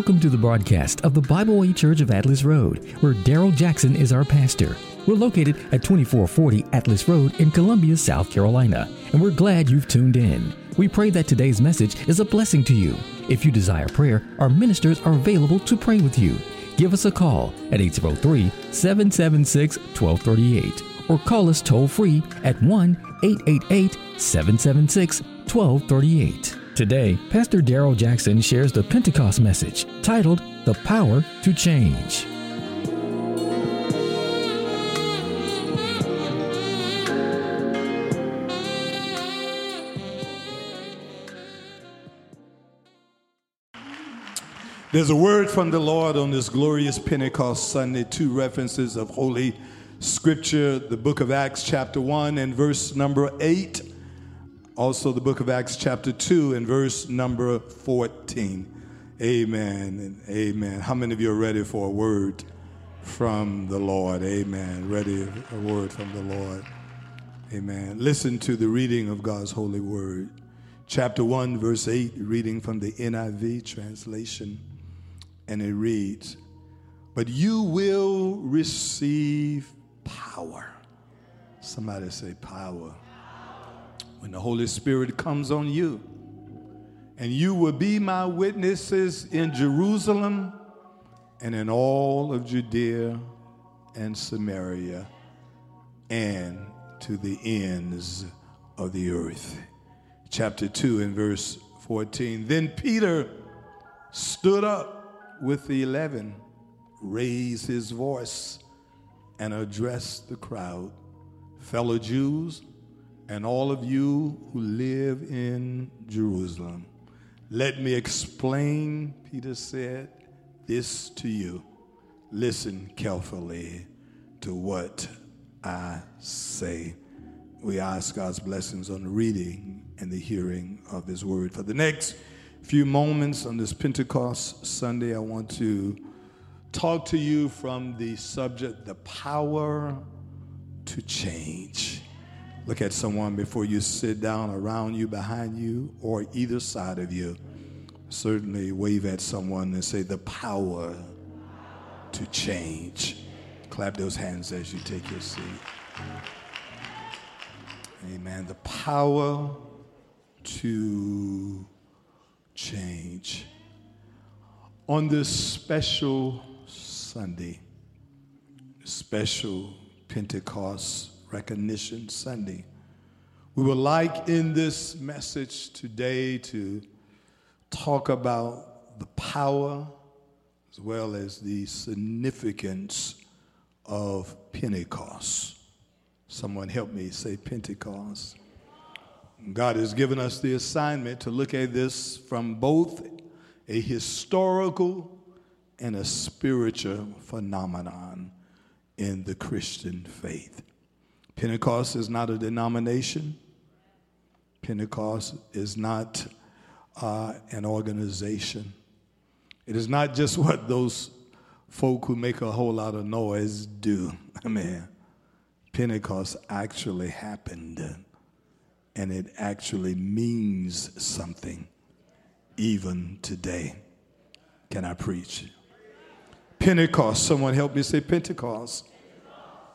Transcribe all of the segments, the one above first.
Welcome to the broadcast of the Bible Way Church of Atlas Road, where Darrell Jackson is our pastor. We're located at 2440 Atlas Road in Columbia, South Carolina, and we're glad you've tuned in. We pray that today's message is a blessing to you. If you desire prayer, our ministers are available to pray with you. Give us a call at 803 776 1238 or call us toll free at 1 888 776 1238. Today, Pastor Darrell Jackson shares the Pentecost message titled The Power to Change. There's a word from the Lord on this glorious Pentecost Sunday, two references of Holy Scripture, the book of Acts, chapter 1, and verse number 8. Also, the book of Acts, chapter 2, and verse number 14. Amen and amen. How many of you are ready for a word from the Lord? Amen. Ready a word from the Lord. Amen. Listen to the reading of God's holy word. Chapter 1, verse 8, reading from the NIV translation and it reads, But you will receive power. Somebody say, Power. When the Holy Spirit comes on you, and you will be my witnesses in Jerusalem and in all of Judea and Samaria and to the ends of the earth. Chapter 2 and verse 14. Then Peter stood up with the eleven, raised his voice and addressed the crowd Fellow Jews, and all of you who live in Jerusalem, let me explain, Peter said, this to you. Listen carefully to what I say. We ask God's blessings on the reading and the hearing of His word. For the next few moments on this Pentecost Sunday, I want to talk to you from the subject, the power to change. Look at someone before you sit down around you, behind you, or either side of you. Certainly wave at someone and say, the power to change. Clap those hands as you take your seat. Amen. The power to change. On this special Sunday, special Pentecost Recognition Sunday, we would like in this message today to talk about the power as well as the significance of Pentecost. Someone help me say Pentecost. God has given us the assignment to look at this from both a historical and a spiritual phenomenon in the Christian faith. Pentecost is not a denomination, Pentecost is not uh, an organization. It is not just what those folk who make a whole lot of noise do. I mean, Pentecost actually happened and it actually means something even today. Can I preach? Pentecost, someone help me say Pentecost.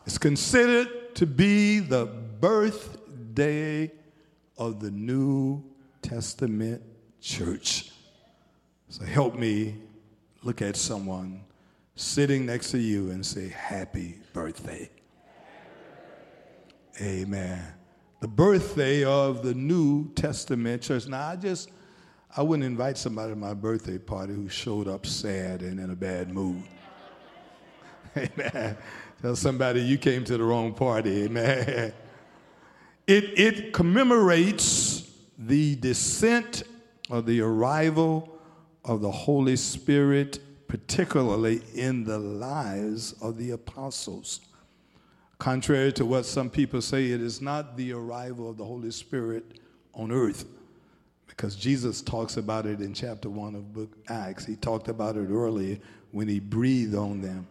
It's considered to be the birthday of the New Testament church. So help me look at someone sitting next to you and say, Happy birthday. Amen the birthday of the New Testament church. Now, I just, I wouldn't invite somebody to my birthday party who showed up sad and in a bad mood. Amen. Tell somebody you came to the wrong party. man. It, it commemorates the descent or the arrival of the Holy Spirit, particularly in the lives of the apostles. Contrary to what some people say, it is not the arrival of the Holy Spirit on earth because Jesus talks about it in chapter 1 of book Acts. He talked about it earlier when he breathed on them.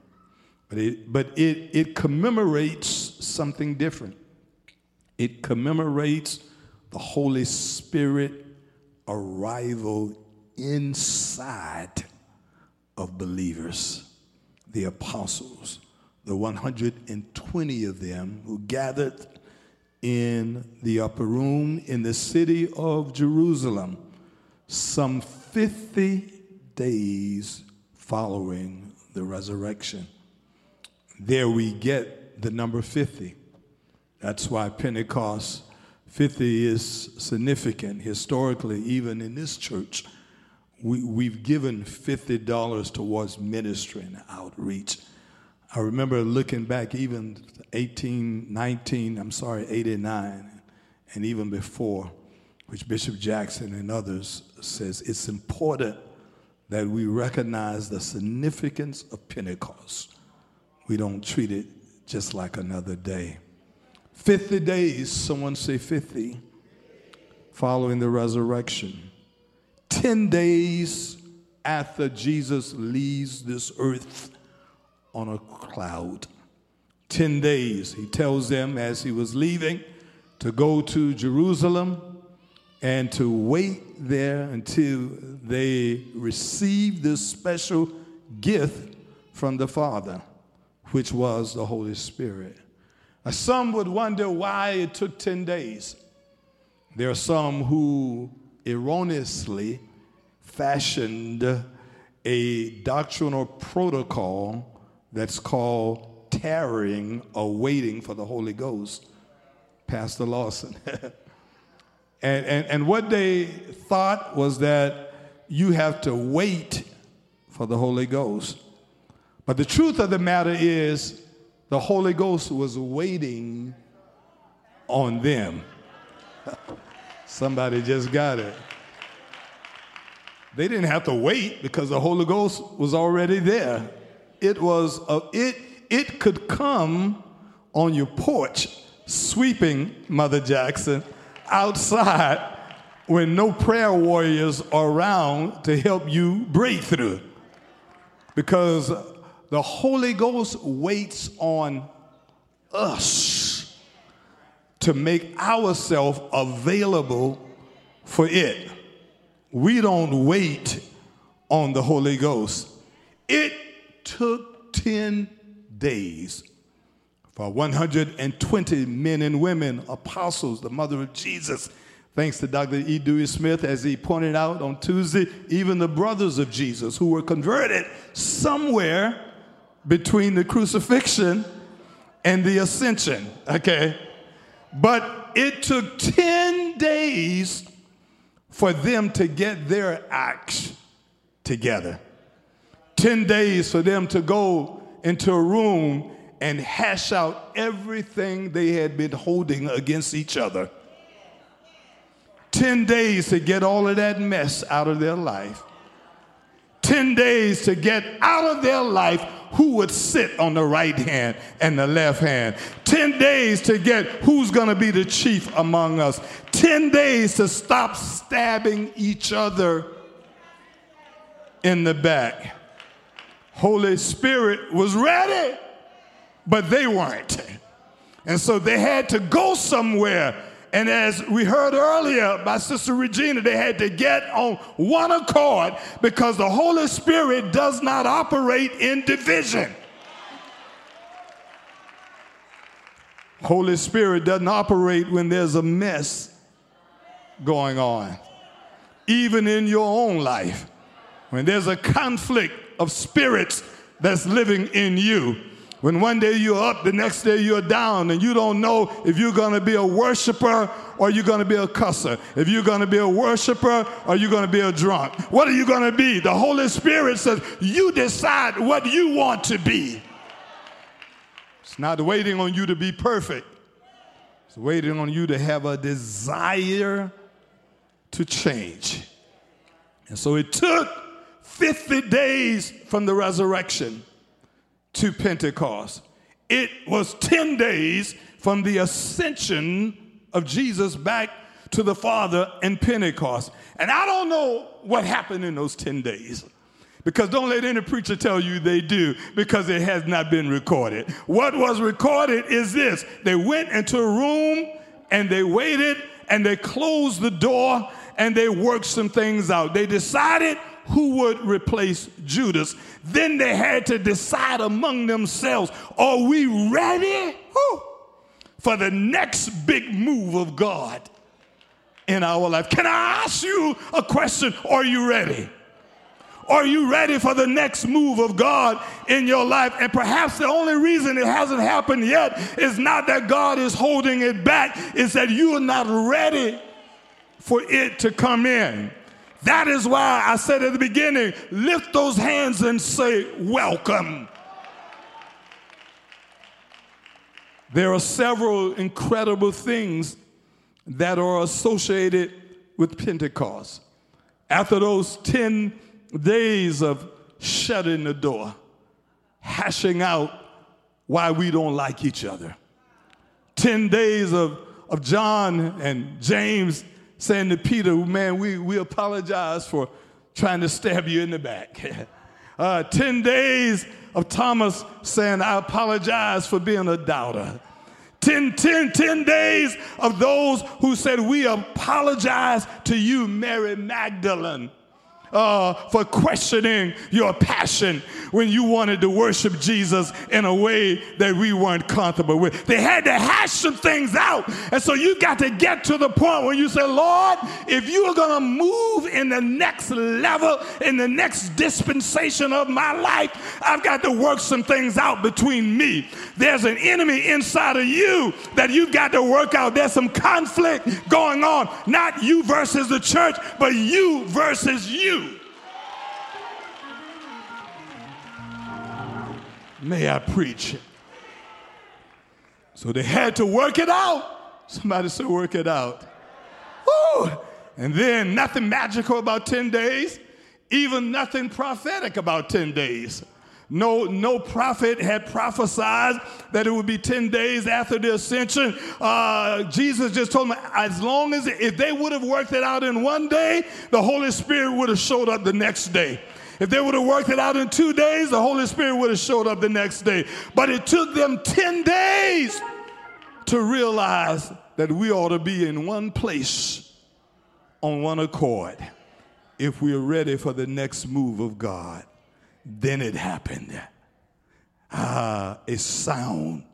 But it, but it, it commemorates something different. It commemorates the Holy Spirit arrival inside of believers, the apostles, the 120 of them who gathered in the upper room in the city of Jerusalem some 50 days following the resurrection. There we get the number 50. That's why Pentecost 50 is significant historically, even in this church. We, we've given $50 towards ministry and outreach. I remember looking back even 18, 19, I'm sorry, 89, and even before, which Bishop Jackson and others says it's important that we recognize the significance of Pentecost. We don't treat it just like another day. 50 days, someone say 50, following the resurrection. 10 days after Jesus leaves this earth on a cloud. 10 days, he tells them as he was leaving to go to Jerusalem and to wait there until they receive this special gift from the Father, which was the Holy Spirit. Some would wonder why it took 10 days. There are some who erroneously fashioned a doctrinal protocol that's called tarrying or waiting for the Holy Ghost. Pastor Lawson. and, and, and what they thought was that you have to wait for the Holy Ghost. But the truth of the matter is, the Holy Ghost was waiting on them. Somebody just got it. They didn't have to wait because the Holy Ghost was already there. It was a, it it could come on your porch sweeping Mother Jackson outside when no prayer warriors are around to help you break through. Because the Holy Ghost waits on us to make ourselves available for it. We don't wait on the Holy Ghost. It took 10 days for 120 men and women, apostles, the mother of Jesus. Thanks to Dr. E. Dewey Smith, as he pointed out on Tuesday, even the brothers of Jesus who were converted somewhere between the crucifixion and the ascension, okay? But it took 10 days for them to get their acts together. 10 days for them to go into a room and hash out everything they had been holding against each other. 10 days to get all of that mess out of their life. 10 days to get out of their life who would sit on the right hand and the left hand. 10 days to get who's going to be the chief among us. 10 days to stop stabbing each other in the back. Holy Spirit was ready but they weren't. And so they had to go somewhere. And as we heard earlier by Sister Regina, they had to get on one accord because the Holy Spirit does not operate in division. Holy Spirit doesn't operate when there's a mess going on, even in your own life. When there's a conflict of spirits that's living in you, when one day you're up, the next day you're down, and you don't know if you're going to be a worshiper or you're going to be a cusser. If you're going to be a worshiper or you're going to be a drunk. What are you going to be? The Holy Spirit says, you decide what you want to be. It's not waiting on you to be perfect, it's waiting on you to have a desire to change. And so it took 50 days from the resurrection to Pentecost. It was 10 days from the ascension of Jesus back to the Father in Pentecost. And I don't know what happened in those 10 days. Because don't let any preacher tell you they do, because it has not been recorded. What was recorded is this they went into a room and they waited and they closed the door and they worked some things out. They decided who would replace Judas. Then they had to decide among themselves are we ready for the next big move of God in our life? Can I ask you a question? Are you ready? Are you ready for the next move of God in your life? And perhaps the only reason it hasn't happened yet is not that God is holding it back, it's that you are not ready for it to come in. That is why I said at the beginning lift those hands and say, Welcome. There are several incredible things that are associated with Pentecost. After those 10 days of shutting the door, hashing out why we don't like each other, 10 days of, of John and James saying to Peter, Man, we, we apologize for trying to stab you in the back. uh, 10 days of Thomas saying, I apologize for being a doubter. 10, 10, 10 days of those who said, We apologize to you, Mary Magdalene uh, for questioning your passion when you wanted to worship Jesus in a way that we weren't comfortable with. They had to hash some things out. And so you got to get to the point where you say, Lord, if you are going to move in the next level, in the next dispensation of my life, I've got to work some things out between me. There's an enemy inside of you that you've got to work out. There's some conflict going on, not you versus the church, but you versus you. May I preach? it. So they had to work it out. Somebody said, work it out. Woo! And then nothing magical about 10 days, even nothing prophetic about 10 days. No, no prophet had prophesied that it would be 10 days after the ascension. Uh, Jesus just told them as long as, if they would have worked it out in one day, the Holy Spirit would have showed up the next day. If they would have worked it out in two days, the Holy Spirit would have showed up the next day. But it took them 10 days to realize that we ought to be in one place on one accord if we are ready for the next move of God. Then it happened. Ah, a sound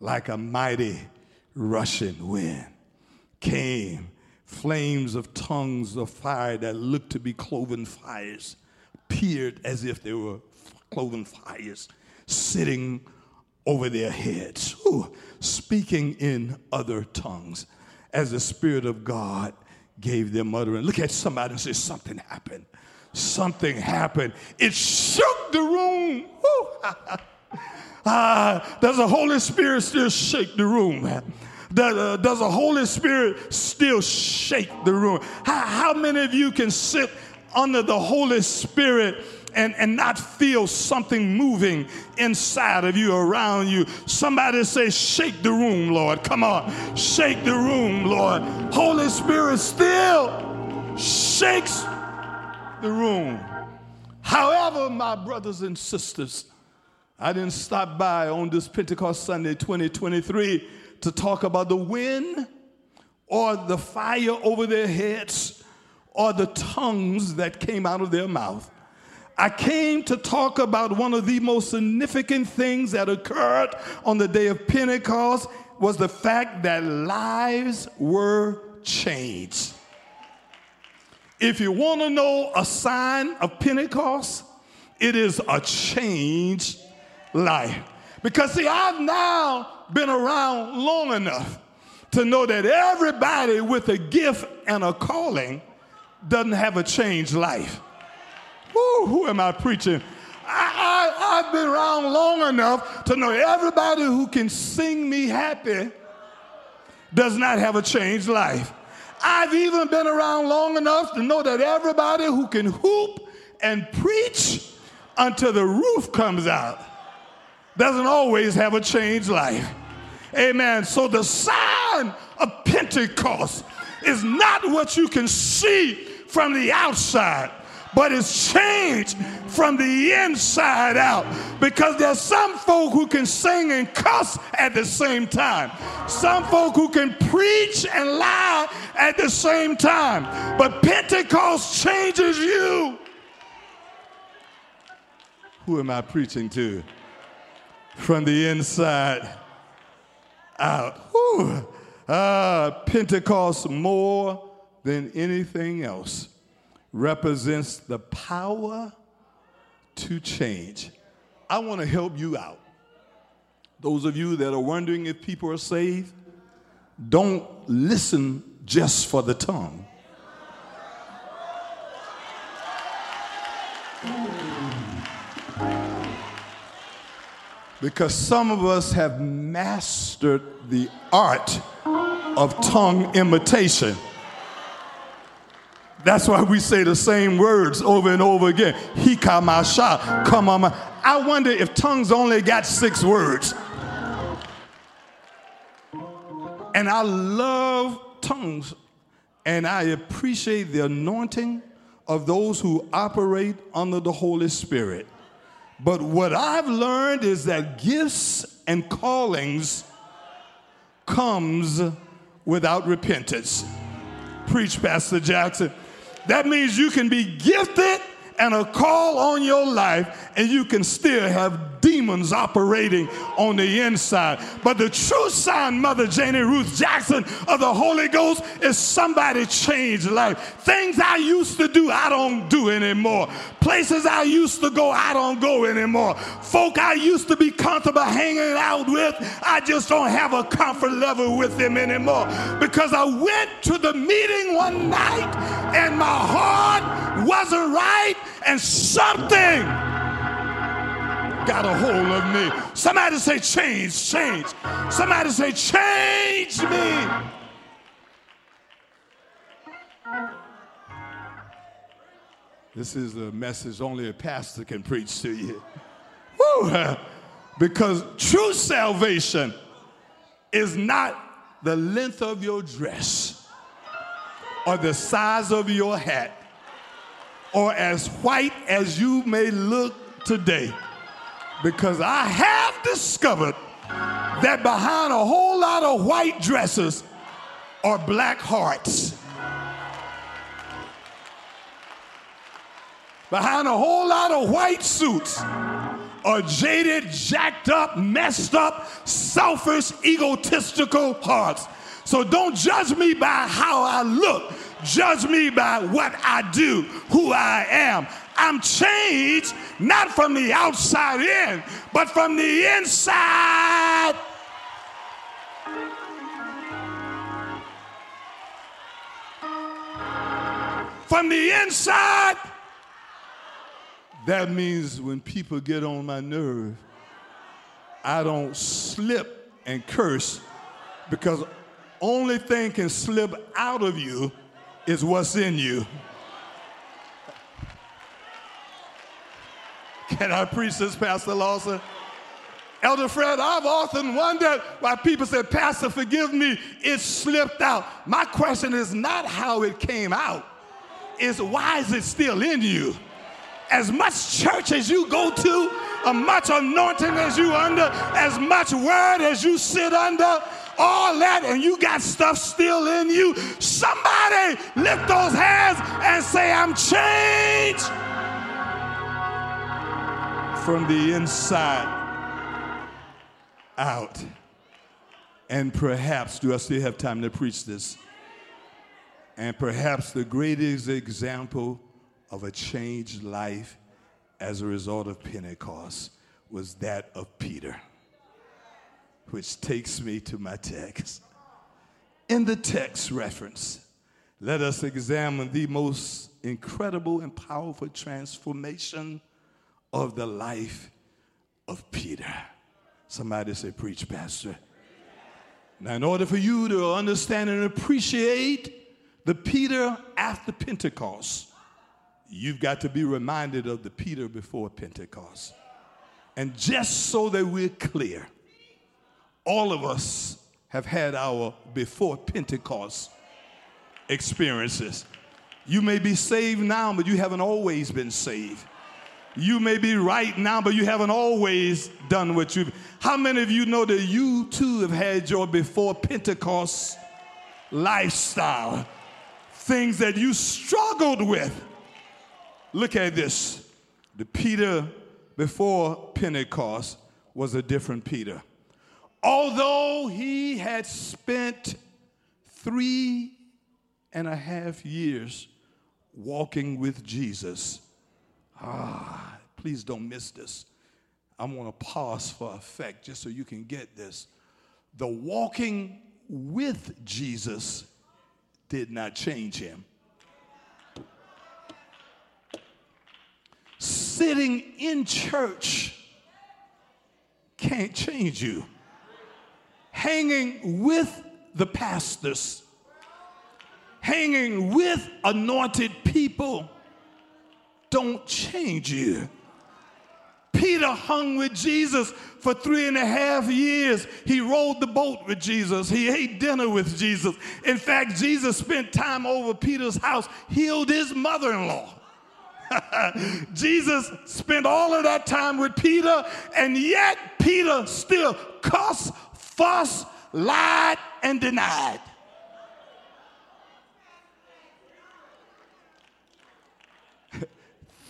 like a mighty rushing wind came, flames of tongues of fire that looked to be cloven fires appeared as if they were cloven fires sitting over their heads, Ooh, speaking in other tongues as the Spirit of God gave them utterance. Look at somebody and say, Something happened. Something happened. It shook the room. ah, does the Holy Spirit still shake the room? Does, uh, the Holy Spirit still shake the room? How many of you can sit under the Holy Spirit and, and not feel something moving inside of you, around you. Somebody say, Shake the room, Lord. Come on. Shake the room, Lord. Holy Spirit still shakes the room. However, my brothers and sisters, I didn't stop by on this Pentecost Sunday 2023 to talk about the wind or the fire over their heads or the tongues that came out of their mouth. I came to talk about one of the most significant things that occurred on the day of Pentecost was the fact that lives were changed. If you want to know a sign of Pentecost, it is a changed life. Because, see, I've now been around long enough to know that everybody with a gift and a calling doesn't have a changed life. Who am I preaching? I, I, I've been around long enough to know everybody who can sing me happy does not have a changed life. I've even been around long enough to know that everybody who can hoop and preach until the roof comes out doesn't always have a changed life. Amen. So the sign of Pentecost is not what you can see from the outside, but it's changed from the inside out. Because there's some folk who can sing and cuss at the same time, some folk who can preach and lie at the same time. But Pentecost changes you. Who am I preaching to? From the inside out. Uh, Pentecost, more than anything else, represents the power to change. I want to help you out. Those of you that are wondering if people are saved, don't listen just for the tongue. Because some of us have mastered the art of tongue imitation. That's why we say the same words over and over again. Hikamasha, come on. I wonder if tongues only got six words. And I love tongues, and I appreciate the anointing of those who operate under the Holy Spirit. But what I've learned is that gifts and callings comes without repentance. Preach, Pastor Jackson. That means you can be gifted and a call on your life, and you can still have demons operating on the inside. But the true sign, Mother Janie Ruth Jackson of the Holy Ghost, is somebody changed life. Things I used to do, I don't do anymore. Places I used to go, I don't go anymore. Folk I used to be comfortable hanging out with, I just don't have a comfort level with them anymore. Because I went to the meeting one night and my heart wasn't right and something got a hold of me. Somebody say, change, change. Somebody say, change me. This is a message only a pastor can preach to you. Woo! Because true salvation is not the length of your dress or the size of your hat or as white as you may look today. Because I have discovered that behind a whole lot of white dresses are black hearts. Behind a whole lot of white suits are jaded, jacked up, messed up, selfish, egotistical hearts. So don't judge me by how I look. Judge me by what I do, who I am. I'm changed not from the outside in, but from the inside. From the inside. That means when people get on my nerve, I don't slip and curse because only thing can slip out of you is what's in you. Can I preach this, Pastor Lawson? Elder Fred, I've often wondered why people say, Pastor, forgive me, it slipped out. My question is not how it came out, it's why is it still in you? As much church as you go to, as much anointing as you under, as much word as you sit under, all that, and you got stuff still in you. Somebody lift those hands and say, I'm changed from the inside out. And perhaps, do I still have time to preach this? And perhaps the greatest example of a changed life as a result of Pentecost was that of Peter which takes me to my text. In the text reference, let us examine the most incredible and powerful transformation of the life of Peter. Somebody say, Preach, Pastor. Now, in order for you to understand and appreciate the Peter after Pentecost, you've got to be reminded of the Peter before Pentecost. And just so that we're clear, all of us have had our before Pentecost experiences. You may be saved now, but you haven't always been saved. You may be right now, but you haven't always done what you've. How many of you know that you too have had your before Pentecost lifestyle? Things that you struggled with. Look at this. The Peter before Pentecost was a different Peter. Although he had spent three and a half years walking with Jesus. Ah, please don't miss this. I'm going to pause for effect just so you can get this. The walking with Jesus did not change him. Sitting in church can't change you. Hanging with the pastors, hanging with anointed people don't change you. Peter hung with Jesus for three and a half years. He rode the boat with Jesus. He ate dinner with Jesus. In fact, Jesus spent time over Peter's house, healed his mother in law. Jesus spent all of that time with Peter, and yet Peter still cussed, fussed, lied, and denied.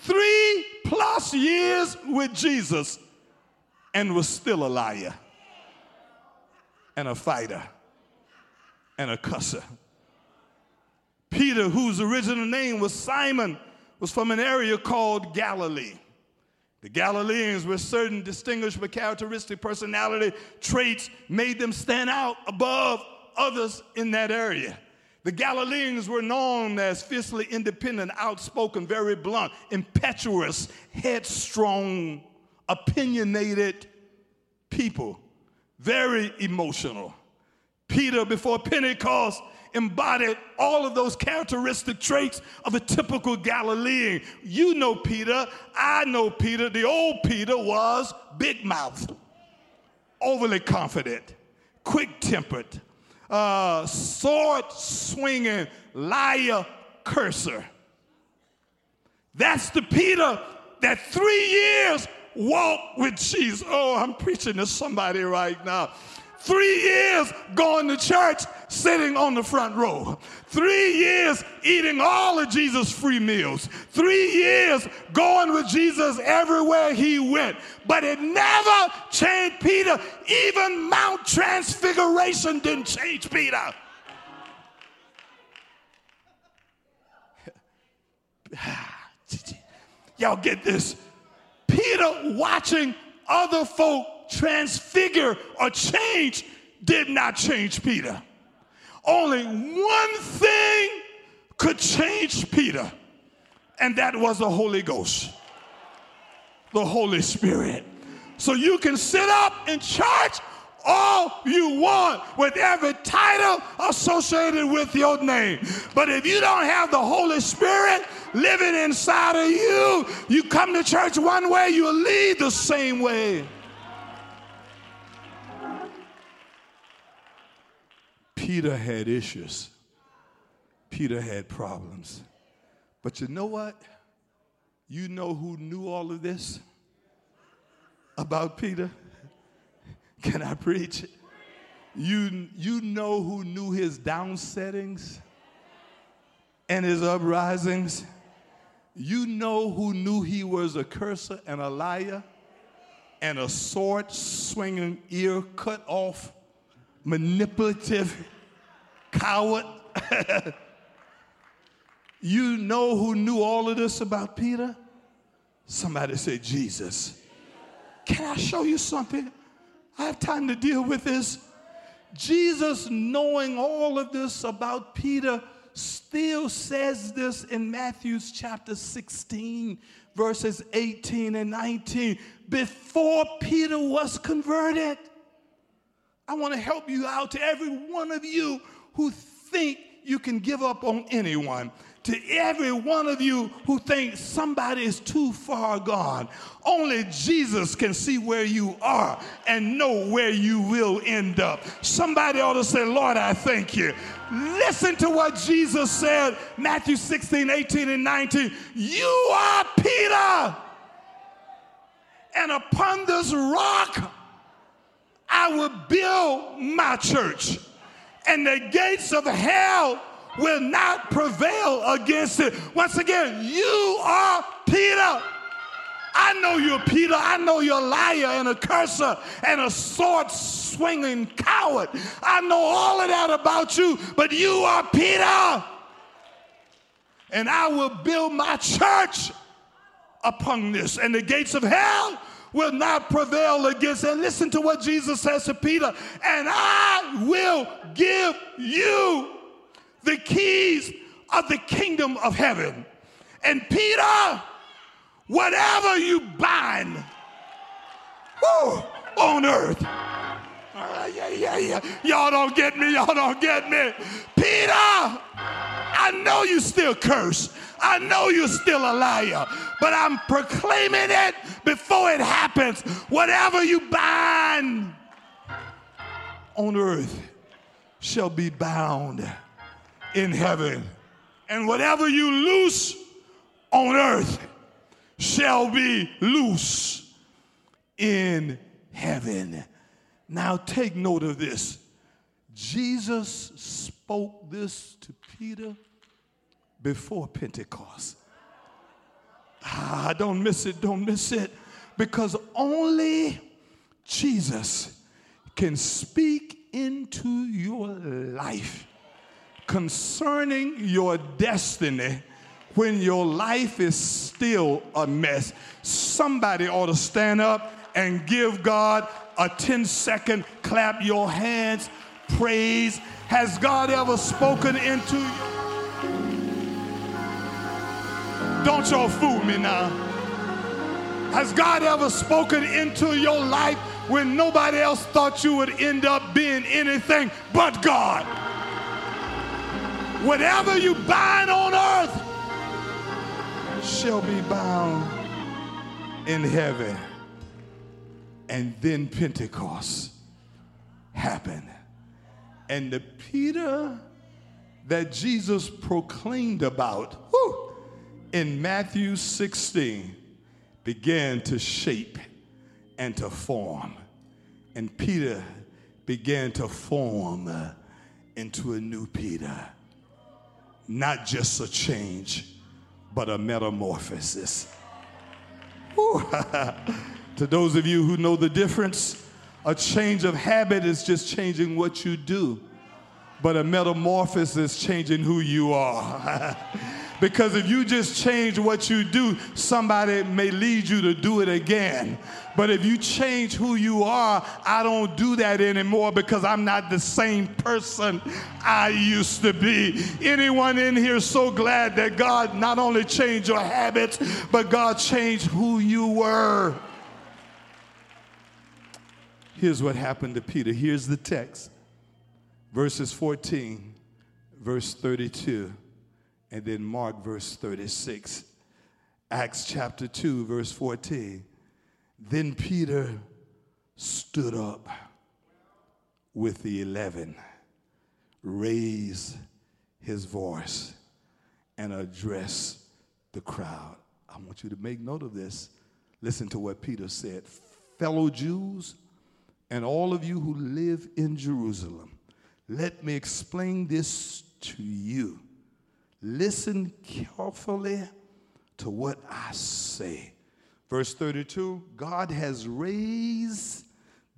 Three plus years with Jesus and was still a liar and a fighter and a cusser. Peter, whose original name was Simon, was from an area called Galilee. The Galileans, with certain distinguished but characteristic personality traits, made them stand out above others in that area. The Galileans were known as fiercely independent, outspoken, very blunt, impetuous, headstrong, opinionated people, very emotional. Peter, before Pentecost, embodied all of those characteristic traits of a typical Galilean. You know Peter, I know Peter. The old Peter was big mouth, overly confident, quick tempered, uh, sword swinging, liar, curser. That's the Peter that three years walked with Jesus. Oh, I'm preaching to somebody right now. Three years going to church, sitting on the front row. Three years eating all of Jesus' free meals. Three years going with Jesus everywhere he went. But it never changed Peter. Even Mount Transfiguration didn't change Peter. Y'all get this? Peter watching other folk transfigure or change did not change Peter. Only one thing could change Peter, and that was the Holy Ghost, the Holy Spirit. So you can sit up in church all you want with every title associated with your name. But if you don't have the Holy Spirit living inside of you, you come to church one way, you leave the same way. Peter had issues. Peter had problems. But you know what? You know who knew all of this about Peter? Can I preach? You, you know who knew his down settings and his uprisings? You know who knew he was a curser and a liar and a sword swinging, ear cut off, manipulative coward. you know who knew all of this about Peter? Somebody say, Jesus. Can I show you something? I have time to deal with this. Jesus, knowing all of this about Peter, still says this in Matthew's chapter 16, verses 18 and 19. Before Peter was converted, I want to help you out to every one of you who think you can give up on anyone. To every one of you who think somebody is too far gone, only Jesus can see where you are and know where you will end up. Somebody ought to say, Lord, I thank you. Listen to what Jesus said, Matthew 16, 18, and 19. You are Peter, and upon this rock I will build my church and the gates of hell will not prevail against it. Once again, you are Peter. I know you're Peter. I know you're a liar and a curser and a sword swinging coward. I know all of that about you, but you are Peter. And I will build my church upon this, and the gates of hell will not prevail against. And listen to what Jesus says to Peter, and I will give you the keys of the kingdom of heaven. And Peter, whatever you bind whoo, on earth, uh, yeah, yeah, yeah. Y'all don't get me. Y'all don't get me. Peter, I know you still curse. I know you're still a liar, but I'm proclaiming it before it happens. Whatever you bind on earth shall be bound in heaven, and whatever you loose on earth shall be loose in heaven. Now take note of this. Jesus spoke this to Peter before Pentecost. Ah, don't miss it, don't miss it. Because only Jesus can speak into your life concerning your destiny when your life is still a mess. Somebody ought to stand up and give God a 10 second clap your hands, praise. Has God ever spoken into you? Don't y'all fool me now. Has God ever spoken into your life when nobody else thought you would end up being anything but God? Whatever you bind on earth shall be bound in heaven. And then Pentecost happened. And the Peter that Jesus proclaimed about, in Matthew 16 began to shape and to form. And Peter began to form into a new Peter. Not just a change, but a metamorphosis. to those of you who know the difference, a change of habit is just changing what you do, but a metamorphosis is changing who you are. Because if you just change what you do, somebody may lead you to do it again. But if you change who you are, I don't do that anymore because I'm not the same person I used to be. Anyone in here so glad that God not only changed your habits, but God changed who you were. Here's what happened to Peter. Here's the text verses 14, verse 32 and then Mark verse 36. Acts chapter 2, verse 14. Then Peter stood up with the eleven, raised his voice, and addressed the crowd. I want you to make note of this. Listen to what Peter said. Fellow Jews, and all of you who live in Jerusalem, let me explain this to you Listen carefully to what I say. Verse 32 God has raised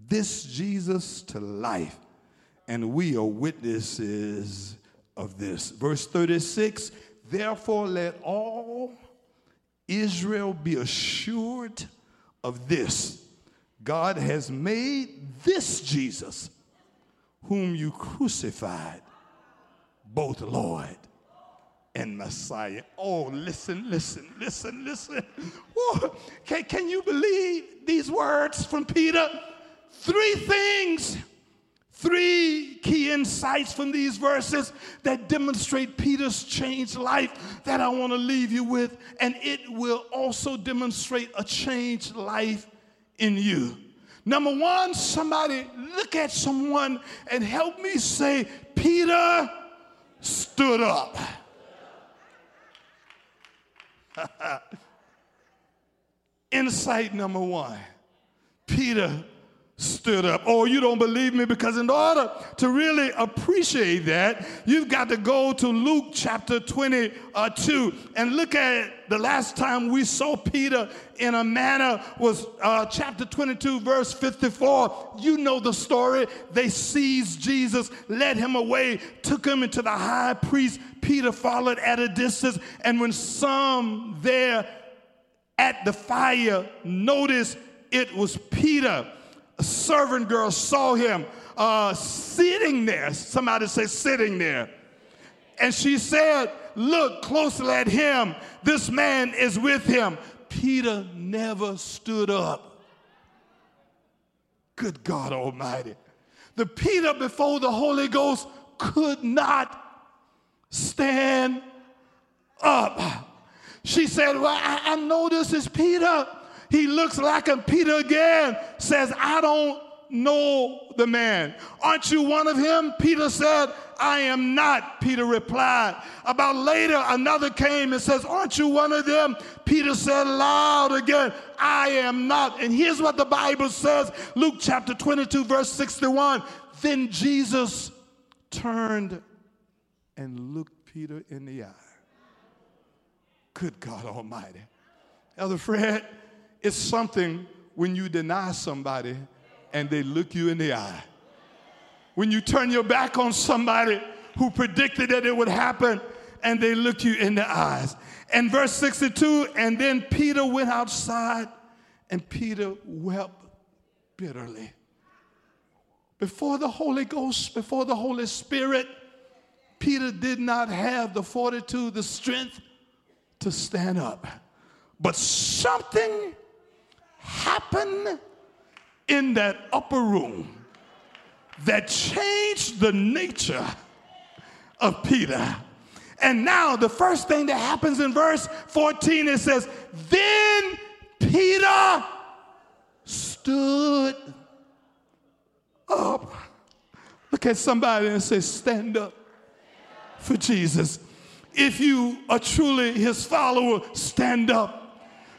this Jesus to life, and we are witnesses of this. Verse 36 Therefore, let all Israel be assured of this God has made this Jesus, whom you crucified, both Lord and Messiah. Oh, listen, listen, listen, listen. Can, can you believe these words from Peter? Three things, three key insights from these verses that demonstrate Peter's changed life that I want to leave you with, and it will also demonstrate a changed life in you. Number one, somebody look at someone and help me say, Peter stood up. Insight number one Peter stood up. Oh, you don't believe me? Because in order to really appreciate that, you've got to go to Luke chapter 22 and look at the last time we saw Peter in a manner was uh, chapter 22, verse 54. You know the story. They seized Jesus, led him away, took him into the high priest. Peter followed at a distance. And when some there at the fire noticed it was Peter, a servant girl saw him uh, sitting there. Somebody say, sitting there. And she said, Look closely at him. This man is with him. Peter never stood up. Good God Almighty. The Peter before the Holy Ghost could not stand up. She said, Well, I, I know this is Peter. He looks like a Peter again says, I don't know the man. Aren't you one of him? Peter said, I am not. Peter replied. About later, another came and says, Aren't you one of them? Peter said loud again, I am not. And here's what the Bible says Luke chapter 22, verse 61. Then Jesus turned and looked Peter in the eye. Good God Almighty. Elder Fred, it's something when you deny somebody and they look you in the eye. When you turn your back on somebody who predicted that it would happen and they look you in the eyes. And verse 62 and then Peter went outside and Peter wept bitterly. Before the Holy Ghost, before the Holy Spirit, Peter did not have the fortitude, the strength to stand up. But something happened in that upper room that changed the nature of Peter. And now, the first thing that happens in verse 14, it says, Then Peter stood up. Look at somebody and say, Stand up for Jesus. If you are truly his follower, stand up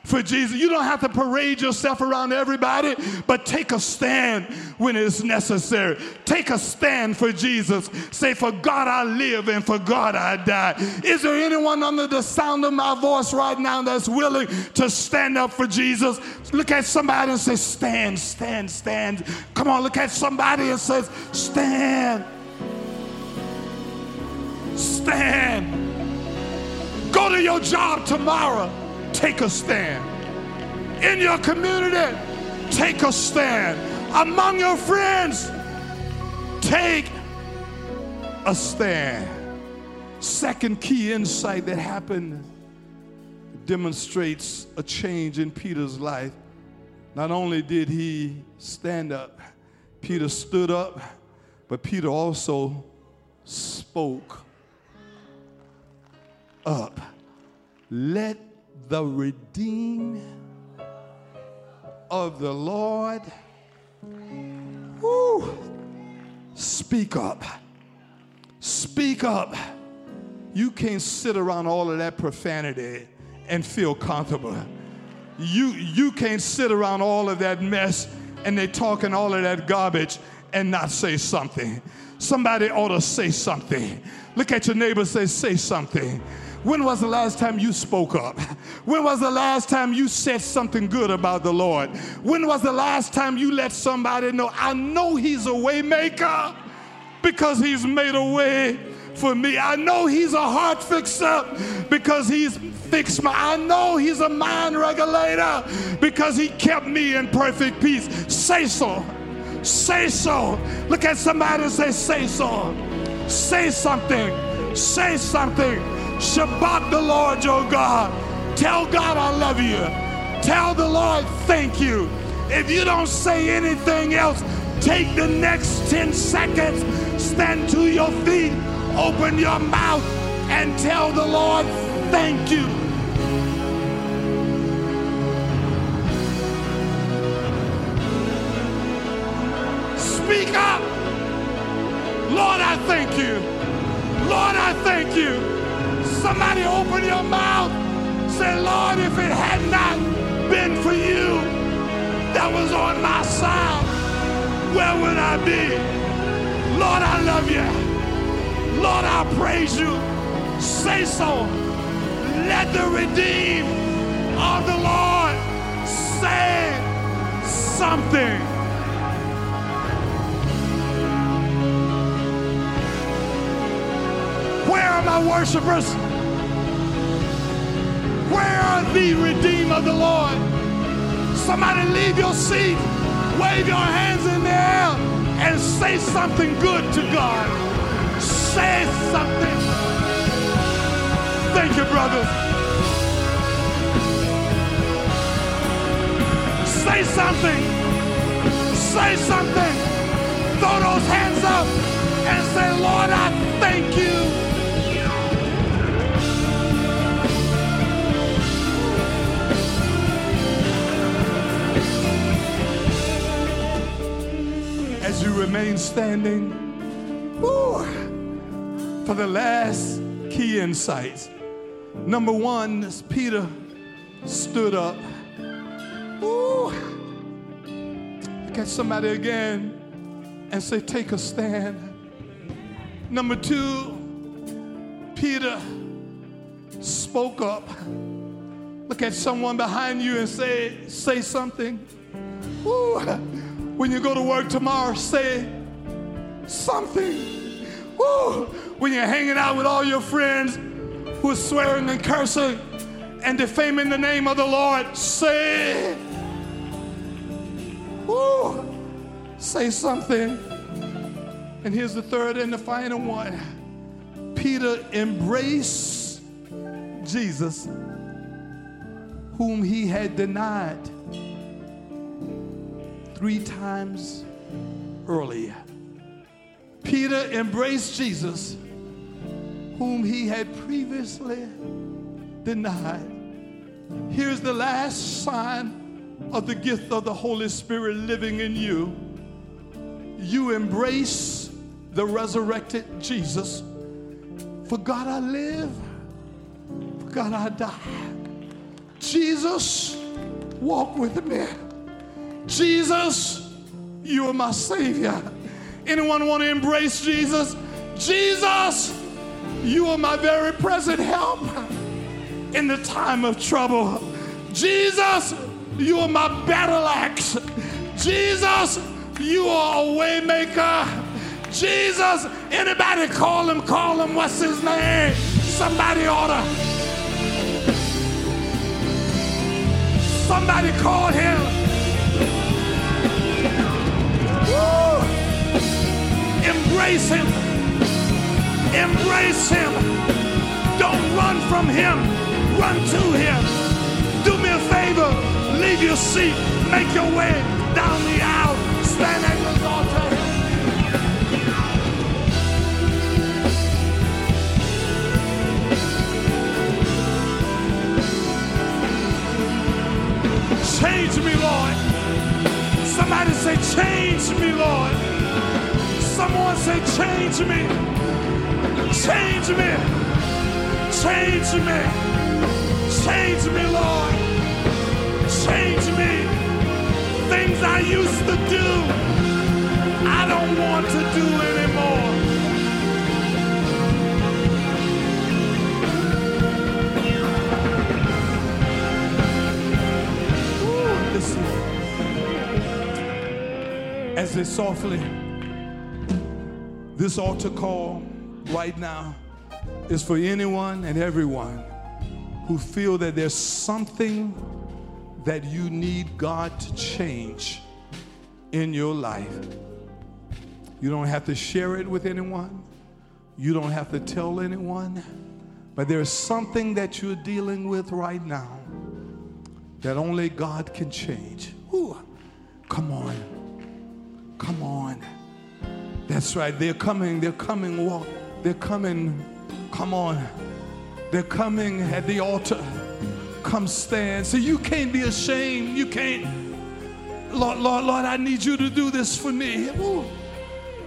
for Jesus. You don't have to parade yourself around everybody, but take a stand when it's necessary. Take a stand for Jesus. Say, For God I live and for God I die. Is there anyone under the sound of my voice right now that's willing to stand up for Jesus? Look at somebody and say, Stand, stand, stand. Come on, look at somebody and say, Stand. Stand. Go to your job tomorrow take a stand. In your community, take a stand. Among your friends, take a stand. Second key insight that happened demonstrates a change in Peter's life. Not only did he stand up, Peter stood up, but Peter also spoke up. Let the redeemed of the Lord. Woo, speak up. Speak up. You can't sit around all of that profanity and feel comfortable. You, you can't sit around all of that mess and they talking all of that garbage and not say something. Somebody ought to say something. Look at your neighbor say, say something. When was the last time you spoke up? When was the last time you said something good about the Lord? When was the last time you let somebody know, I know He's a waymaker because He's made a way for me. I know He's a heart fixer because He's fixed my. I know He's a mind regulator because He kept me in perfect peace. Say so. Say so. Look at somebody and say, say so. Say something. Say something. Shabbat the Lord your God. Tell God I love you. Tell the Lord thank you. If you don't say anything else, take the next 10 seconds, stand to your feet, open your mouth, and tell the Lord thank you. Speak up. Lord, I thank you. Lord, I thank you. Somebody open your mouth. Say, Lord, if it had not been for you that was on my side, where would I be? Lord, I love you. Lord, I praise you. Say so. Let the redeemed of the Lord say something. Where are my worshipers? Where the redeemed of the Lord? Somebody leave your seat, wave your hands in the air, and say something good to God. Say something. Thank you, brothers. Say something. Say something. Throw those hands up and say, Lord, I thank you. You remain standing woo, for the last key insights. Number one, as Peter stood up, woo, look at somebody again and say, Take a stand. Number two, Peter spoke up. Look at someone behind you and say, Say something. Woo. When you go to work tomorrow, say something. Woo. When you're hanging out with all your friends who are swearing and cursing and defaming the name of the Lord, say, Woo. say something. And here's the third and the final one. Peter embraced Jesus, whom he had denied three times earlier. Peter embraced Jesus, whom he had previously denied. Here's the last sign of the gift of the Holy Spirit living in you. You embrace the resurrected Jesus. For God I live, for God I die. Jesus, walk with me. Jesus, you are my Savior. Anyone want to embrace Jesus? Jesus, you are my very present help in the time of trouble. Jesus, you are my battle axe. Jesus, you are a waymaker. Jesus, anybody call him, call him, what's his name? Somebody oughta. Somebody call him. Embrace him. Embrace him. Don't run from him. Run to him. Do me a favor. Leave your seat. Make your way down the aisle. Stand at his altar. Change me, Lord. Somebody say, Change me, Lord. Someone say, Change me. Change me. Change me. Change me, Lord. Change me. Things I used to do, I don't want to do anymore. Ooh, listen. As they softly, this altar call right now is for anyone and everyone who feel that there's something that you need God to change in your life. You don't have to share it with anyone. You don't have to tell anyone. But there's something that you're dealing with right now that only God can change. Ooh, come on. Come on. That's right. They're coming. They're coming. Walk. They're coming. Come on. They're coming at the altar. Come stand. So you can't be ashamed. You can't. Lord, Lord, Lord, I need you to do this for me.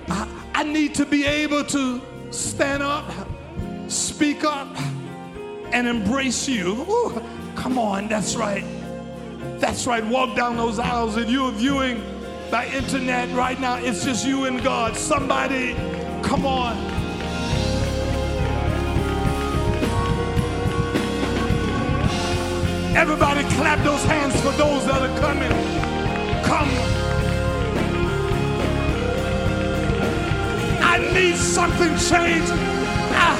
I, I need to be able to stand up, speak up, and embrace you. Ooh. Come on. That's right. That's right. Walk down those aisles. If you're viewing by internet right now, it's just you and God. Somebody, come on. Everybody clap those hands for those that are coming. Come. I need something changed. I,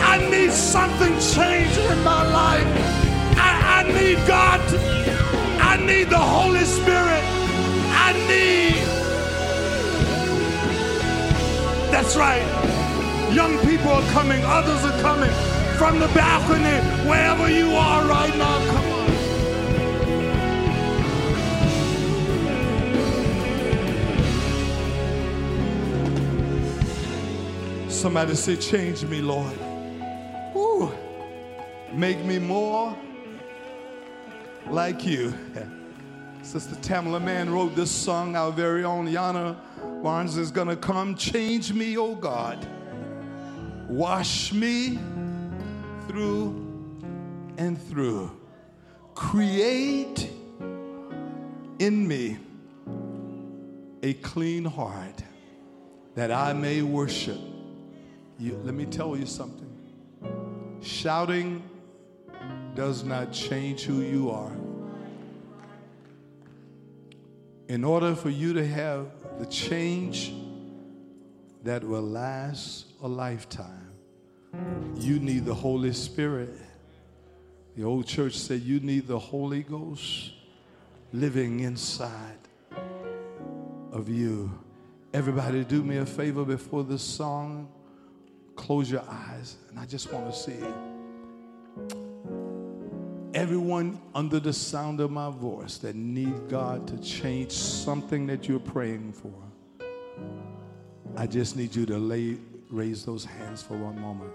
I need something changed in my life. I, I need God. I need the Holy Spirit. I need. That's right. Young people are coming, others are coming from the balcony, wherever you are right now. Come on. Somebody say, Change me, Lord. Ooh. Make me more like you. Sister Tamela Mann wrote this song. Our very own Yana Barnes is to come. Change me, oh God. Wash me through and through. Create in me a clean heart that I may worship you. Let me tell you something. Shouting does not change who you are. In order for you to have the change that will last a lifetime, you need the Holy Spirit. The old church said you need the Holy Ghost living inside of you. Everybody, do me a favor before this song. Close your eyes, and I just want to see everyone under the sound of my voice that need God to change something that you're praying for. I just need you to lay, raise those hands for one moment.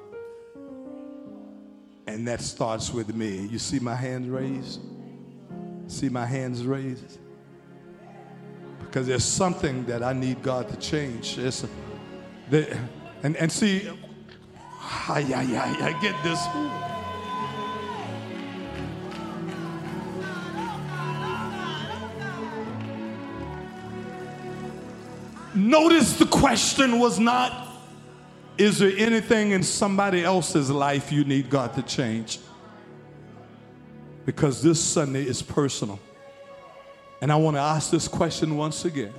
And that starts with me. You see my hands raised? See my hands raised? Because there's something that I need God to change. It's, the, and, and see, I, I, I, I get this. Notice the question was not, is there anything in somebody else's life you need God to change? Because this Sunday is personal. And I want to ask this question once again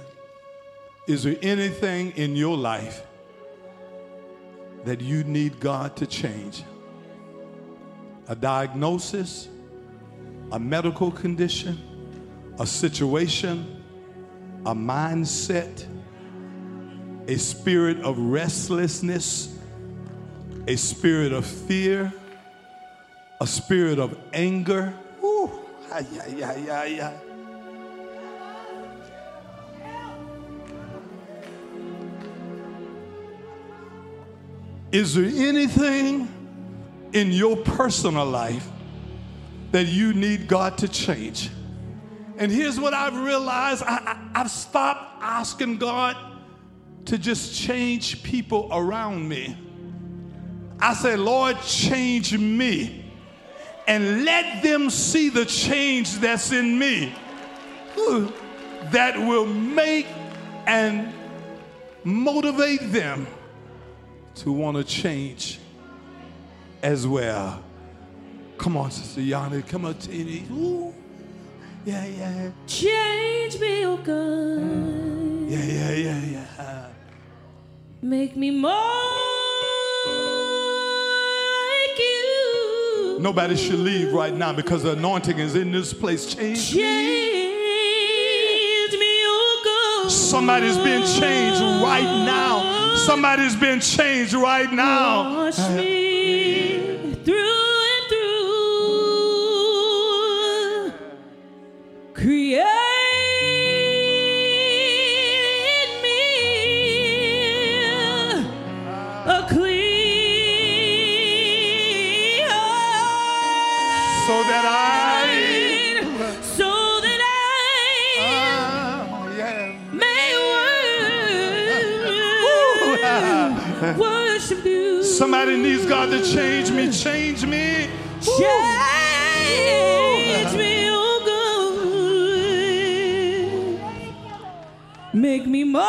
Is there anything in your life that you need God to change? A diagnosis, a medical condition, a situation, a mindset a spirit of restlessness, a spirit of fear, a spirit of anger. Ooh. Is there anything in your personal life that you need God to change? And here's what I've realized I, have stopped asking God to just change people around me. I say, Lord, change me and let them see the change that's in me that will make and motivate them to want to change as well. Come on, Sister Yanni. Come on, Tini. Ooh. Yeah, yeah. Change me, oh God. Yeah, yeah, yeah, yeah. Make me more like you. Nobody should leave right now because the anointing is in this place. Change, Change me, oh God. Somebody's being changed right now. Somebody's being changed right now. Wash me So that I. So that I Ah, yeah. may wor- worship you. Somebody needs God to change me. Change me. Change me, oh God. Make me more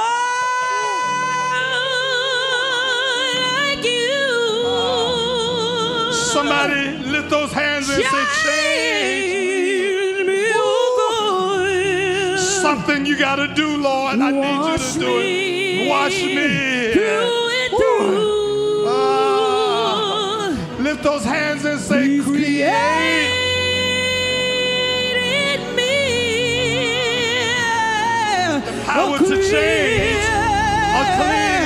like you. Somebody lift those hands and say, change. Me, oh God. Something you got to do, Lord. I need you to do it. Wash me. through. Ah. Lift those hands and say, create. power to change. A clean.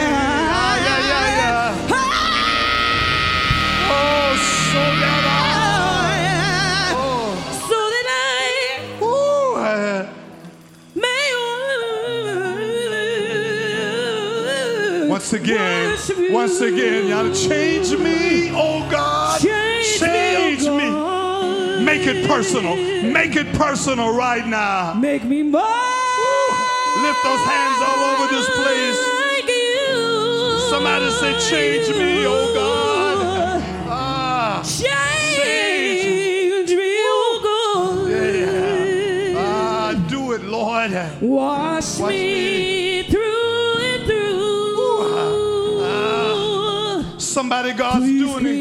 Once again, once again, you gotta change me, oh God. Change, Change me, me. oh God. Make it personal. Make it personal right now. Make me more. Lift those hands all over this place. Like you. Somebody say, change me, oh God. Ah, Change me, oh Ah, do it, Lord. Wash, Wash me, through Somebody, God's Please doing it.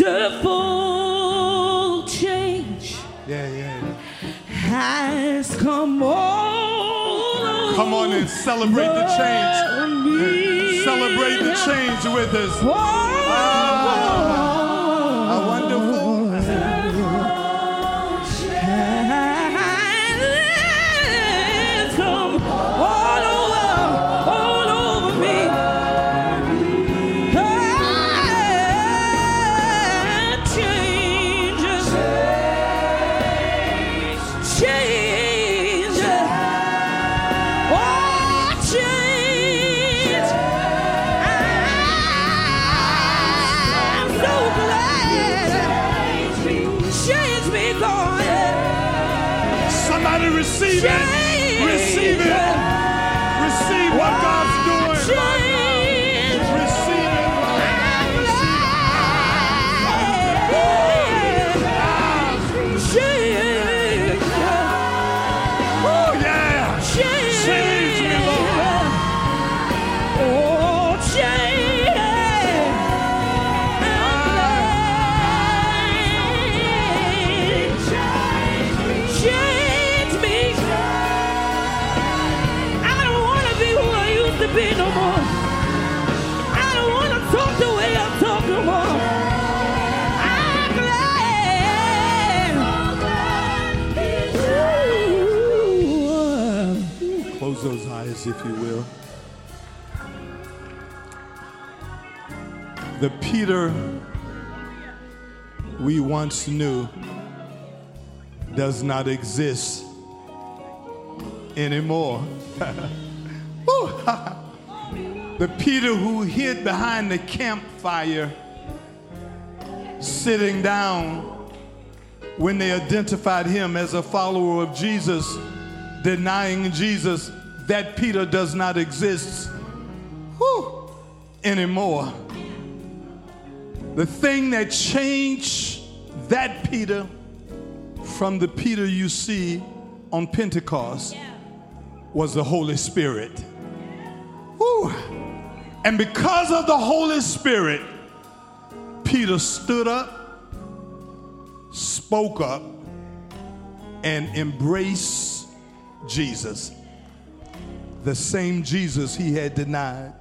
The full change Yeah, yeah. has come on. Come on and celebrate the change. Me. Celebrate the change with us. Oh, if you will. The Peter we once knew does not exist anymore. the Peter who hid behind the campfire, sitting down when they identified him as a follower of Jesus, denying Jesus that Peter does not exist whew, anymore. The thing that changed that Peter from the Peter you see on Pentecost was the Holy Spirit. Whew. And because of the Holy Spirit, Peter stood up, spoke up, and embraced Jesus. The same Jesus he had denied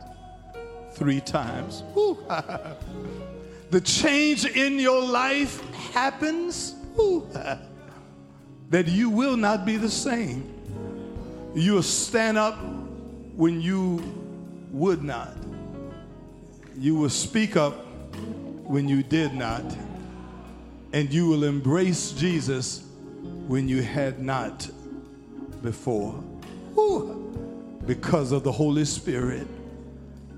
three times. the change in your life happens that you will not be the same. You will stand up when you would not. You will speak up when you did not. And you will embrace Jesus when you had not before. Because of the Holy Spirit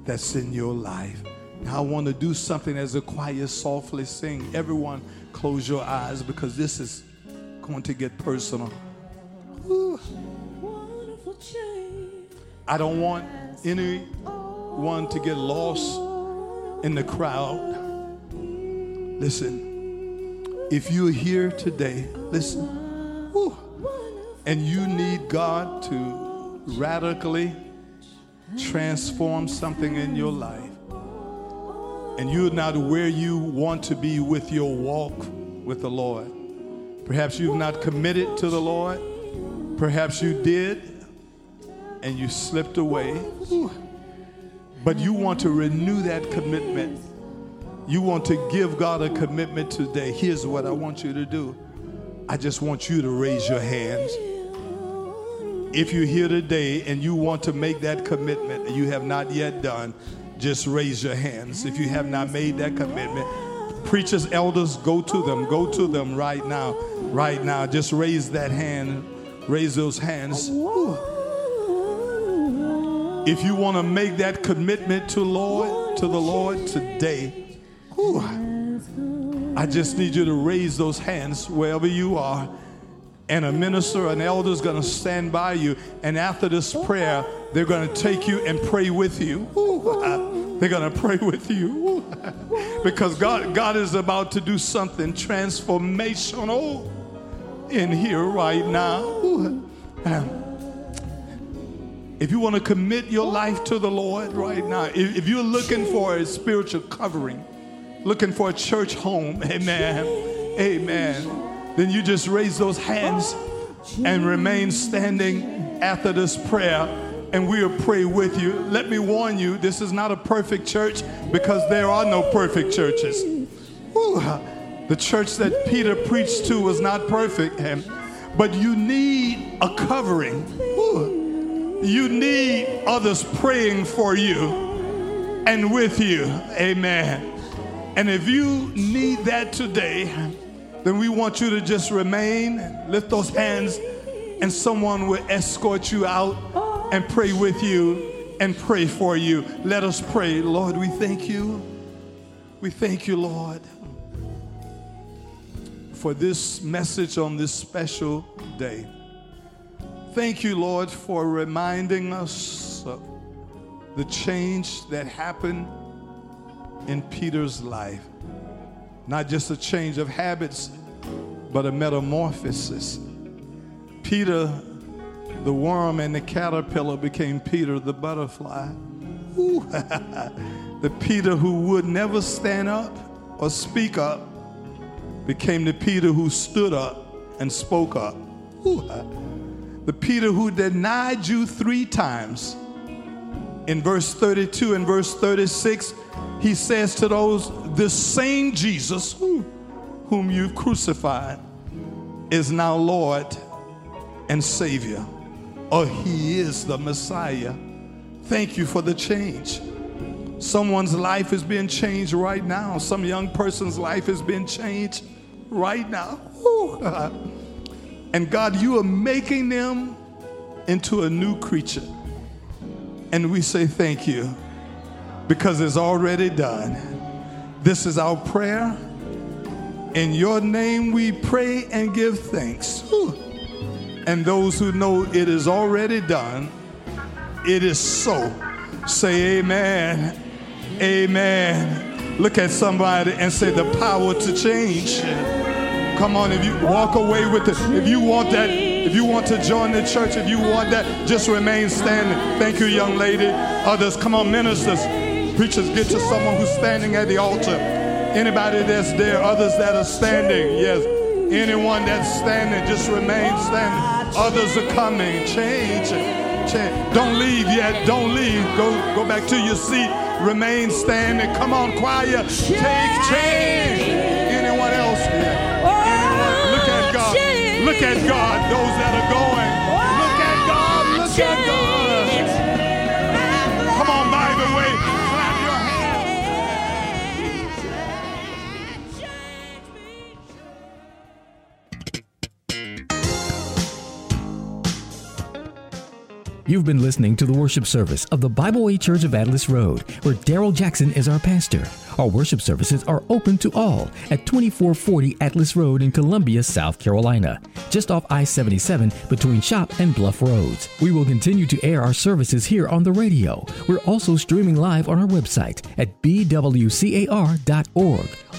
that's in your life. Now, I want to do something as a choir softly sing. Everyone, close your eyes because this is going to get personal. Whew. I don't want anyone to get lost in the crowd. Listen, if you're here today, listen, whew, and you need God to radically transform something in your life, and you're not where you want to be with your walk with the Lord, perhaps you've not committed to the Lord, perhaps you did and you slipped away, but you want to renew that commitment. You want to give God a commitment today. Here's what I want you to do I just want you to raise your hands. If you're here today and you want to make that commitment and you have not yet done, just raise your hands. If you have not made that commitment, preachers, elders, go to them. Go to them right now. Right now. Just raise that hand. Raise those hands. If you want to make that commitment to Lord, to the Lord today, I just need you to raise those hands wherever you are. And a minister, an elder is going to stand by you. And after this prayer, they're going to take you and pray with you. They're going to pray with you. because God, God is about to do something transformational in here right now. Um, if you want to commit your life to the Lord right now, if, if you're looking for a spiritual covering, looking for a church home, amen, amen, then you just raise those hands and remain standing after this prayer and we'll pray with you. Let me warn you, this is not a perfect church because there are no perfect churches. Ooh, the church that Peter preached to was not perfect, but you need a covering. Ooh, you need others praying for you and with you. Amen. And if you need that today, then we want you to just remain, lift those hands, and someone will escort you out and pray with you and pray for you. Let us pray. Lord, we thank you. We thank you, Lord, for this message on this special day. Thank you, Lord, for reminding us of the change that happened in Peter's life. Not just a change of habits, but a metamorphosis. Peter, the worm and the caterpillar, became Peter, the butterfly. the Peter who would never stand up or speak up became the Peter who stood up and spoke up. The Peter who denied you three times. In verse 32 and verse 36, he says to those, This same Jesus whom you've crucified is now Lord and Savior, or He is the Messiah. Thank you for the change. Someone's life is being changed right now. Some young person's life is being changed right now. And God, you are making them into a new creature. And we say thank you because it's already done. This is our prayer. In your name we pray and give thanks. And those who know it is already done, it is so. Say amen. Amen. Look at somebody and say the power to change. Come on, if you walk away with it, if you want that, if you want to join the church, if you want that, just remain standing. Thank you, young lady. Others, come on, ministers, preachers, get to someone who's standing at the altar. Anybody that's there, others that are standing, yes. Anyone that's standing, just remain standing. Others are coming. Change. Change. Don't leave yet. Don't leave. Go go back to your seat. Remain standing. Come on, choir. Take change. Anyone else here? Anyone? Look at God. Look at God. Those that are going. You've been listening to the worship service of the Bible Way Church of Atlas Road, where Darrell Jackson is our pastor. Our worship services are open to all at 2440 Atlas Road in Columbia, South Carolina, just off I 77 between Shop and Bluff Roads. We will continue to air our services here on the radio. We're also streaming live on our website at bwcar.org,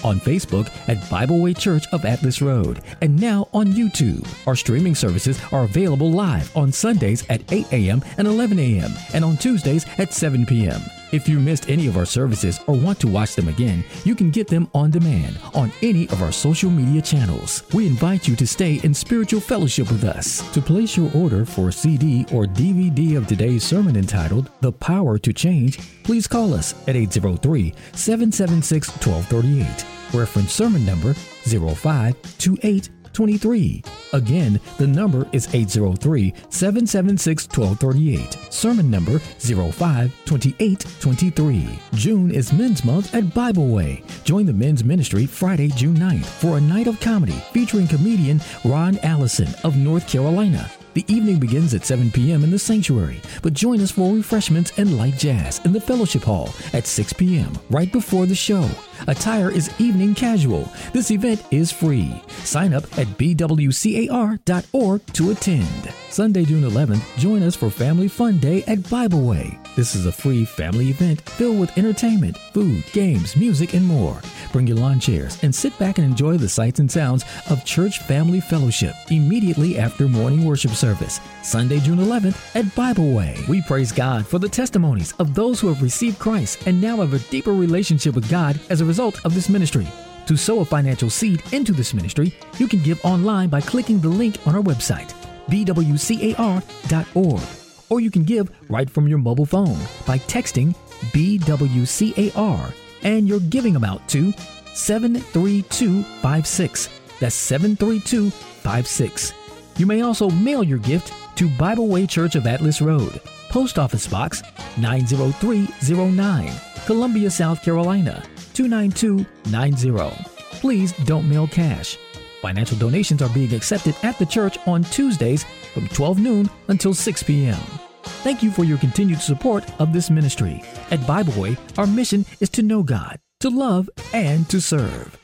on Facebook at Bible Way Church of Atlas Road, and now on YouTube. Our streaming services are available live on Sundays at 8 a.m. and 11 a.m., and on Tuesdays at 7 p.m. If you missed any of our services or want to watch them again, you can get them on demand on any of our social media channels. We invite you to stay in spiritual fellowship with us. To place your order for a CD or DVD of today's sermon entitled The Power to Change, please call us at 803 776 1238. Reference sermon number 0528 23. Again, the number is 803 776 1238. Sermon number 052823. June is Men's Month at Bible Way. Join the men's ministry Friday, June 9th for a night of comedy featuring comedian Ron Allison of North Carolina. The evening begins at 7 p.m. in the sanctuary, but join us for refreshments and light jazz in the fellowship hall at 6 p.m. right before the show. Attire is evening casual. This event is free. Sign up at bwcar.org to attend. Sunday, June 11th, join us for Family Fun Day at Bible Way. This is a free family event filled with entertainment, food, games, music, and more. Bring your lawn chairs and sit back and enjoy the sights and sounds of Church Family Fellowship immediately after morning worship service, Sunday, June 11th at Bible Way. We praise God for the testimonies of those who have received Christ and now have a deeper relationship with God as a result of this ministry. To sow a financial seed into this ministry, you can give online by clicking the link on our website, bwcar.org, or you can give right from your mobile phone by texting BWCAR and your giving amount to 73256. That's 73256. You may also mail your gift to Bible Way Church of Atlas Road, Post Office Box 90309, Columbia, South Carolina 29290. Please don't mail cash. Financial donations are being accepted at the church on Tuesdays from 12 noon until 6 p.m. Thank you for your continued support of this ministry. At Bible Way, our mission is to know God, to love, and to serve.